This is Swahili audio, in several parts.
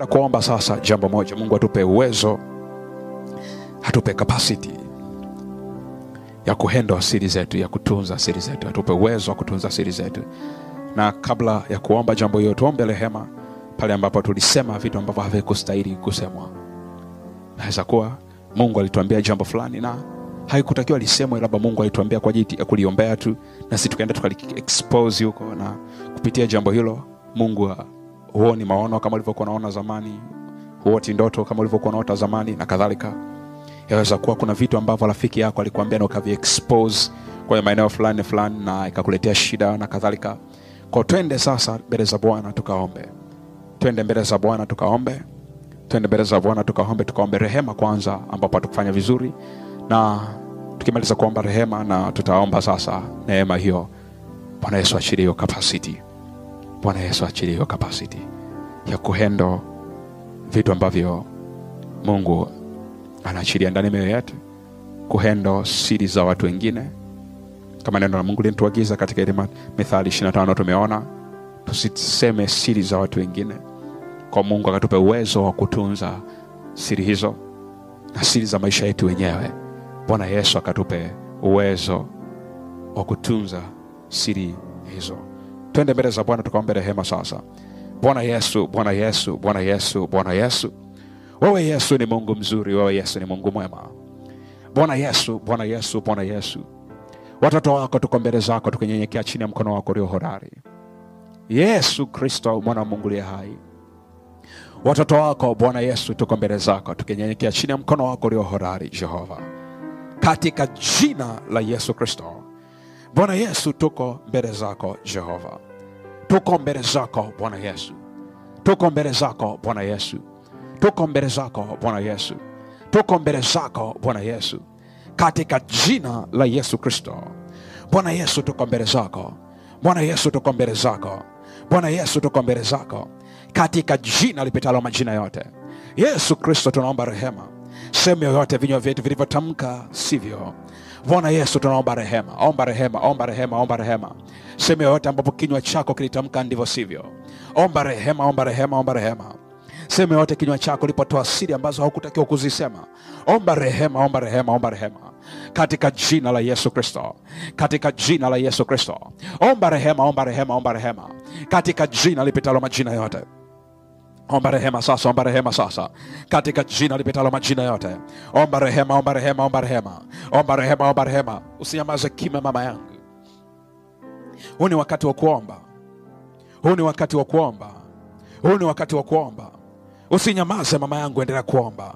na kuomba sasa jambo moja. Mungu atupe uwezo atupe capacity ya kuhendo siri zetu ya kutunza siri zetu. Atupe uwezo wa kutunza siri zetu. Na kabla ya kuomba jambo hiyo tuombe rehema pale ambapo tulisema vitu ambavyo havikustahili kusemwa. Naweza kuwa mungu alituambia jambo fulani na haikutakiwa lisemwe labda mungu alituambia kwa ajili ya kuliombea tu na sisi tukaenda tukali expose huko na kupitia jambo hilo mungu ha- huoni maono kama ulivyokuwa unaona zamani huoti ndoto kama ulivyokuwa unaota zamani na kadhalika. Yaweza kuwa kuna vitu ambavyo rafiki yako alikuambia na ukavi kwenye maeneo fulani fulani na ikakuletea shida na kadhalika. Kwao twende sasa mbele za bwana tukaombe. Twende mbele za bwana tukaombe. Twende mbele za bwana tukaombe tukaombe rehema kwanza ambapo hatukufanya vizuri. Na tukimaliza kuomba rehema na tutaomba sasa neema hiyo. Bwana yesu achilie hiyo capacity bwana yesu achilie hiyo kapasiti ya kuhendo vitu ambavyo mungu anaachilia ndani mioyo yetu kuhendo siri za watu wengine. Kama neno la mungu linatuagiza katika ile mithali 25 tumeona tusiseme siri za watu wengine. Kwa mungu akatupe uwezo wa kutunza siri hizo na siri za maisha yetu wenyewe. Bwana yesu akatupe uwezo wa kutunza siri hizo twende mbele za bwana tukaombe rehema sasa. Bwana yesu bwana yesu bwana yesu bwana yesu. Wewe yesu ni mungu mzuri wewe yesu ni mungu mwema. Bwana yesu bwana yesu bwana yesu. Watoto wako tuko mbele zako tukinyenyekea chini ya mkono wako ulio hodari. Yesu kristo mwana wa mungu liye hai. Watoto wako bwana yesu tuko mbele zako tukinyenyekea chini ya mkono wako ulio hodari jehova. Katika jina la yesu kristo bwana yesu tuko mbele zako jehova. Tuko mbele zako bwana yesu. Tuko mbele zako bwana yesu. Tuko mbele zako bwana yesu. Tuko mbele zako bwana yesu. Katika jina la yesu kristo. Bwana yesu tuko mbele zako. Bwana yesu tuko mbele zako. Bwana yesu tuko mbele zako. Katika jina lipitalo majina yote. Yesu kristo tunaomba rehema. Sehemu yoyote vinywa vyetu vilivyotamka sivyo bwana yesu tunaomba rehema. Omba rehema omba rehema omba rehema. Sehemu yoyote ambapo kinywa chako kilitamka ndivyo sivyo. Omba rehema omba rehema omba rehema. Sehemu yoyote kinywa chako lipotoa siri ambazo haukutakiwa kuzisema omba rehema omba rehema omba rehema. Katika jina la yesu kristo. Katika jina la yesu kristo. Omba rehema omba rehema omba rehema. Katika jina lipitalo majina yote omba rehema sasa omba rehema sasa. Katika jina lipitalo majina yote. Omba rehema omba rehema omba rehema. Omba rehema omba rehema. Usinyamaze kimya, mama yangu. Huu ni wakati wa kuomba. Huu ni wakati wa kuomba. Huu ni wakati wa kuomba. Usinyamaze mama yangu endelea kuomba.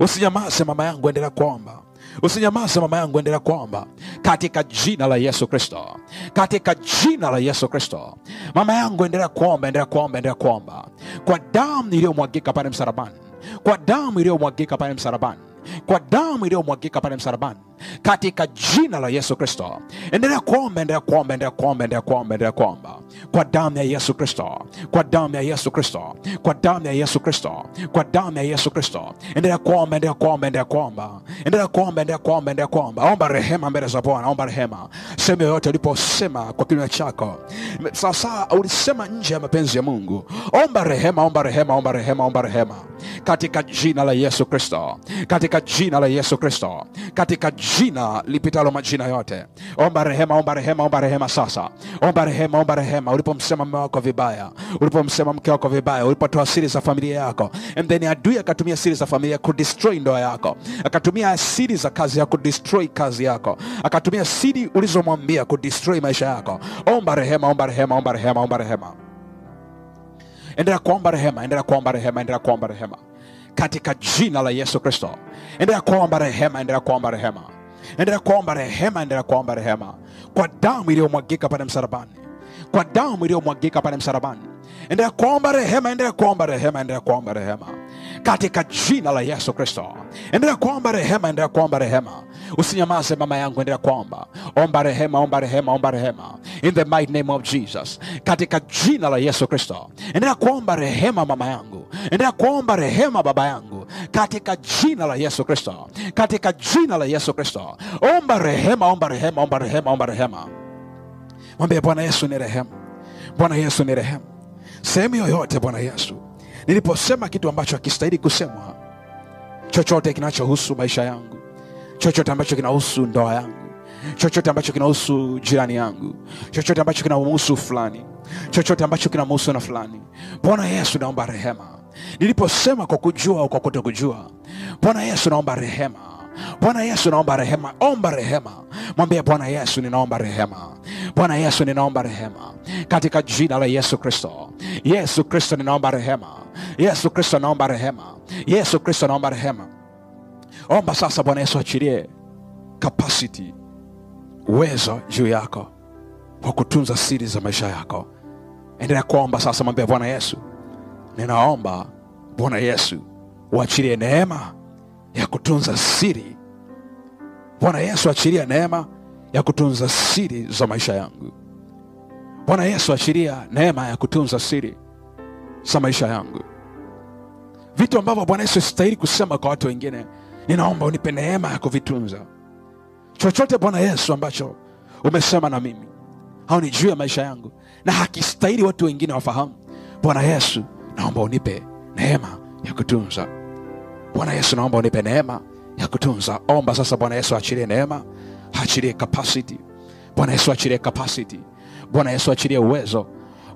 Usinyamaze mama yangu endelea kuomba usinyamaze mama yangu endelea kuomba. Katika jina la yesu kristo. Katika jina la yesu kristo. Mama yangu endelea kuomba endelea kuomba endelea kuomba. Kwa damu iliyomwagika pale msalabani. Kwa damu iliyomwagika pale msalabani. Kwa damu iliyomwagika pale msalabani katika jina la yesu kristo. Endelea kuomba endelea kuomba endelea kuomba endelea kuomba endelea kuomba. Kwa damu ya yesu kristo kwa damu ya yesu kristo kwa damu ya yesu kristo kwa damu ya yesu kristo. Endelea kuomba endelea kuomba endelea kuomba. Endelea kuomba endelea kuomba endelea kuomba. Omba rehema mbele za bwana omba rehema. Sehemu yoyote uliposema kwa kinywa chako. Sasa ulisema nje ya mapenzi ya mungu. Omba rehema omba rehema omba rehema omba rehema. Katika jina la yesu kristo katika jina la yesu kristo katika jina lipitalo majina yote. Omba rehema omba rehema omba rehema sasa. Omba rehema omba rehema. Ulipomsema mume wako vibaya ulipomsema mke wako vibaya ulipotoa siri za familia yako and then adui akatumia siri za familia kudestroy ndoa yako akatumia siri za kazi yako kudestroy kazi yako akatumia siri ulizomwambia kudestroy maisha yako. Omba rehema omba rehema omba rehema omba rehema. Endelea kuomba rehema endelea kuomba rehema endelea kuomba rehema. Katika jina la yesu kristo. Endelea kuomba rehema endelea kuomba rehema endelea kuomba rehema endelea kuomba rehema. Kwa damu iliyomwagika pale msalabani. Kwa damu iliyomwagika pale msalabani. Endelea kuomba rehema endelea kuomba rehema endelea kuomba rehema. Katika jina la yesu kristo. Endelea kuomba rehema endelea kuomba rehema. Usinyamaze mama yangu endelea kuomba. Omba rehema omba rehema omba rehema. In the mighty name of jesus. Katika jina la yesu kristo. Endelea kuomba rehema mama yangu. Endelea kuomba rehema baba yangu katika jina la yesu kristo katika jina la yesu kristo omba rehema omba rehema omba rehema omba rehema mwambie bwana yesu ni rehema, bwana yesu ni rehema. sehemu yoyote bwana yesu niliposema kitu ambacho hakistahili kusemwa, chochote kinachohusu maisha yangu, chochote ambacho kinahusu ndoa yangu, chochote ambacho kinahusu jirani yangu, chochote ambacho kinamhusu fulani, chochote ambacho kinamhusu na fulani. Bwana Yesu, naomba rehema. Niliposema kwa kujua au kwa kutokujua, Bwana Yesu, naomba rehema. Bwana Yesu, naomba rehema. Omba rehema, mwambie Bwana Yesu, ninaomba rehema. Bwana Yesu, ninaomba rehema katika jina la Yesu Kristo. Yesu Kristo, ninaomba rehema. Yesu Kristo, naomba rehema. Yesu Kristo, naomba rehema. Omba sasa, Bwana Yesu achilie kapasiti, uwezo juu yako wa kutunza siri za maisha yako. Endelea kuomba sasa, mwambie Bwana Yesu, ninaomba Bwana Yesu uachilie neema ya kutunza siri. Bwana Yesu achilia neema ya kutunza siri za maisha yangu. Bwana Yesu achilia neema ya kutunza siri za maisha yangu, vitu ambavyo Bwana Yesu sistahili kusema kwa watu wengine, ninaomba unipe neema ya kuvitunza. Chochote Bwana Yesu ambacho umesema na mimi au ni juu ya maisha yangu na hakistahili watu wengine wafahamu, Bwana Yesu naomba unipe neema ya kutunza. Bwana Yesu naomba unipe neema ya kutunza. Omba sasa, Bwana Yesu achilie neema, achilie capacity. Bwana Yesu achilie capacity. Bwana Yesu achilie uwezo.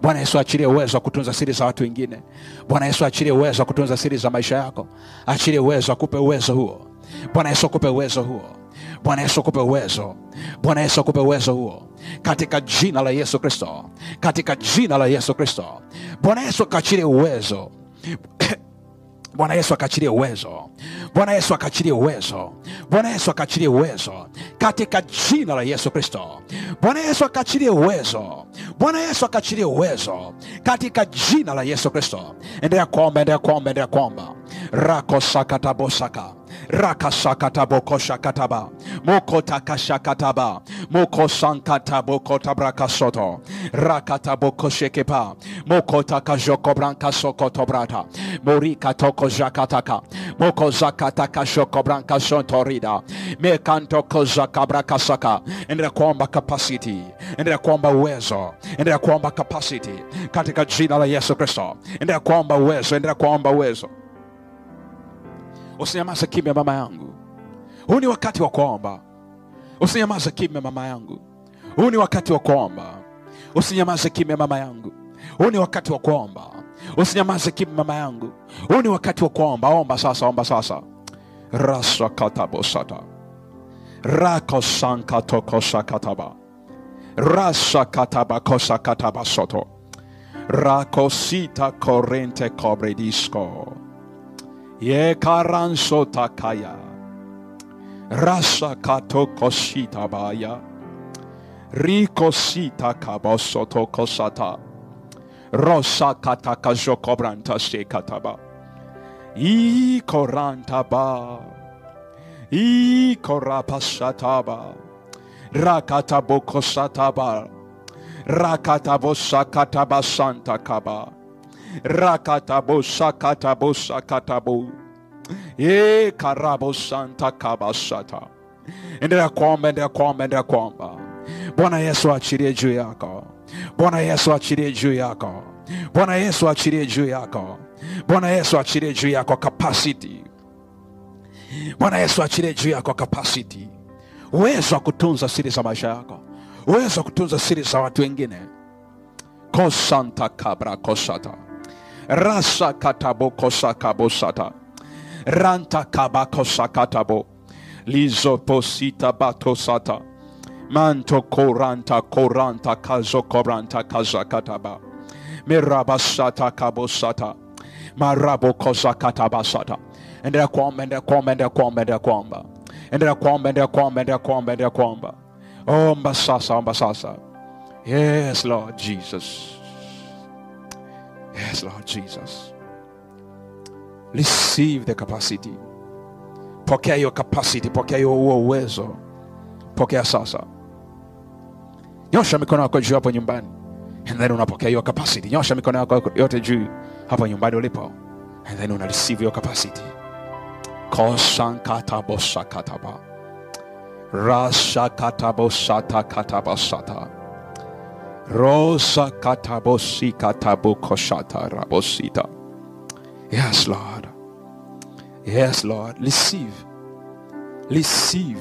Bwana Yesu achilie uwezo wa kutunza siri za watu wengine. Bwana Yesu achilie uwezo wa kutunza siri za maisha yako. Achilie uwezo, akupe uwezo huo. Bwana Yesu akupe uwezo huo. Bwana Yesu akupe uwezo. Bwana Yesu akupe uwezo huo katika jina la Yesu Kristo, katika jina la Yesu Kristo. Bwana Yesu akaachilie uwezo Bwana Yesu akaachilie uwezo. Bwana Yesu akaachilie uwezo. Bwana Yesu akaachilie uwezo katika jina la Yesu Kristo. Bwana Yesu akaachilie uwezo. Bwana Yesu akaachilie uwezo katika jina la Yesu Kristo. Endelea kuomba, endelea kuomba, endelea kuomba. rako sakatabosaka rakasakatabokosakataba mokotakashakataba. Mokosankatabokotabrakasoto. Rakatabokoshekepa. Mokotakajokobrankasokotobrata morikatokojakataka mokozakatakashokobrankasotorida mekantokozakabrakasaka endelea kuomba capacity. Endelea kuomba uwezo. Endelea kuomba kapasiti katika jina la yesu kristo. Endelea kuomba uwezo. Endelea kuomba uwezo usinyamaze kimya mama yangu. Huu ni wakati wa kuomba. Usinyamaze kimya mama yangu. Huu ni wakati wa kuomba. Usinyamaze kimya mama yangu. Huu ni wakati wa kuomba. Usinyamaze kimya mama yangu. Huu ni wakati wa kuomba. Omba sasa omba sasa. Rasakatabosata rakosankatokosakataba rasakatabakosakatabasoto rakosita korente kobredisco Ye karanso kaya. Rasa kato koshita baya. Rikosita kabosoto kosata. Rosa kataka jokobranta sekataba. I koranta ba. I korapasataba. Rakata bokosataba. Rakata bosakataba santa kaba. Rakatabokosataba rakatabosakatabasanta rakatabosakatabosakatabo e karabosanta kabasata endelea kuomba endelea kuomba endelea kuomba. Bwana yesu achilie juu yako. Bwana yesu achilie juu yako. Bwana yesu achilie juu yako. Bwana yesu achilie juu yako capacity. Bwana yesu achilie juu yako capacity. Uwezo wa kutunza siri za maisha yako. Uwezo wa kutunza siri za watu wengine. Kosanta kabra kosata Rasa katabo kosa kabosata. Ranta kabako sakatabo. Lizo posita batosata. Manto koranta koranta kazo koranta kaza kataba, Mirabasata kabosata. Marabo kosa katabasata. Endera kwamba, endera kwamba, endera kwamba, endera kwamba. Endera kwamba, endera kwamba, endera kwamba, endera kwamba. Omba sasa, omba sasa. Yes, Lord Jesus yes lord jesus. Receive the capacity. Pokea hiyo capacity pokea hiyo uwezo pokea sasa. Nyosha mikono yako juu hapo nyumbani. And then unapokea hiyo capacity. Nyosha mikono yako yote juu hapo nyumbani ulipo. And then una receive hiyo capacity. Kosankatabosakataba rasakatabosatakatabasata rosa katabosikatabokoshata rabosita Yes, Lord. Yes, Lord. Receive. Receive.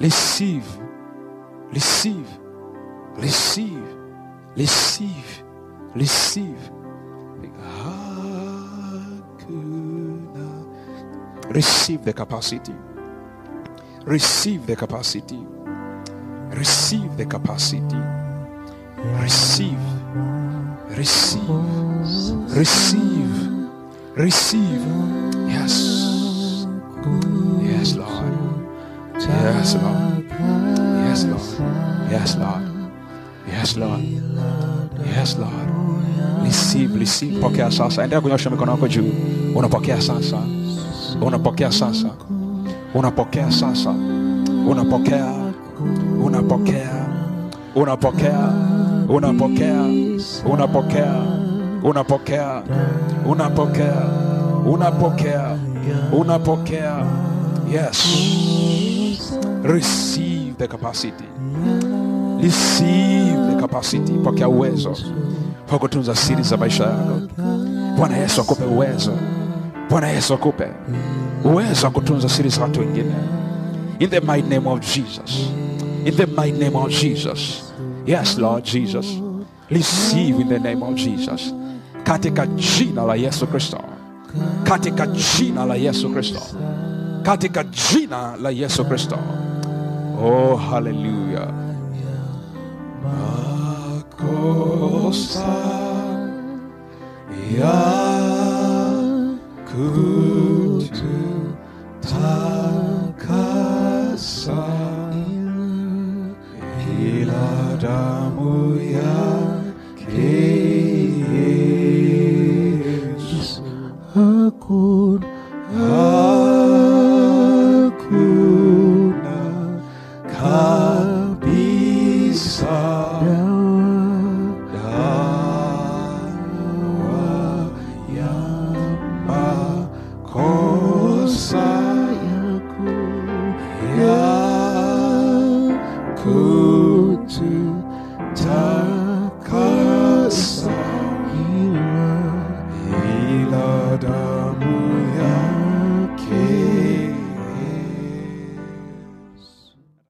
Receive. Receive. Receive. Receive. Receive. Receive the capacity. Receive the capacity. Receive the capacity. Receive. Receive. Receive. Receive. Yes. Yes, Lord. Yes, Lord. Yes, Lord. Yes, Lord. Yes, Lord. Yes, Lord. Receive, receive. Pokea sasa. Endelea kunyosha mikono yako juu. Unapokea sasa. Unapokea sasa. Unapokea sasa. Unapokea. Unapokea. Unapokea. Unapokea. Unapokea. Unapokea. Unapokea. Unapokea. Unapokea. Yes. Receive the capacity. Receive the capacity. Pokea uwezo wa kutunza siri za maisha yako. Bwana Yesu akupe uwezo. Bwana Yesu akupe uwezo wa kutunza siri za watu wengine. In the mighty name of Jesus. In the mighty name of Jesus. Yes, Lord Jesus. Receive in the name of Jesus. Katika jina la Yesu Kristo. Katika jina la Yesu Kristo. Katika jina la Yesu Kristo. Oh, hallelujah. Makosa yakututakasa Adamu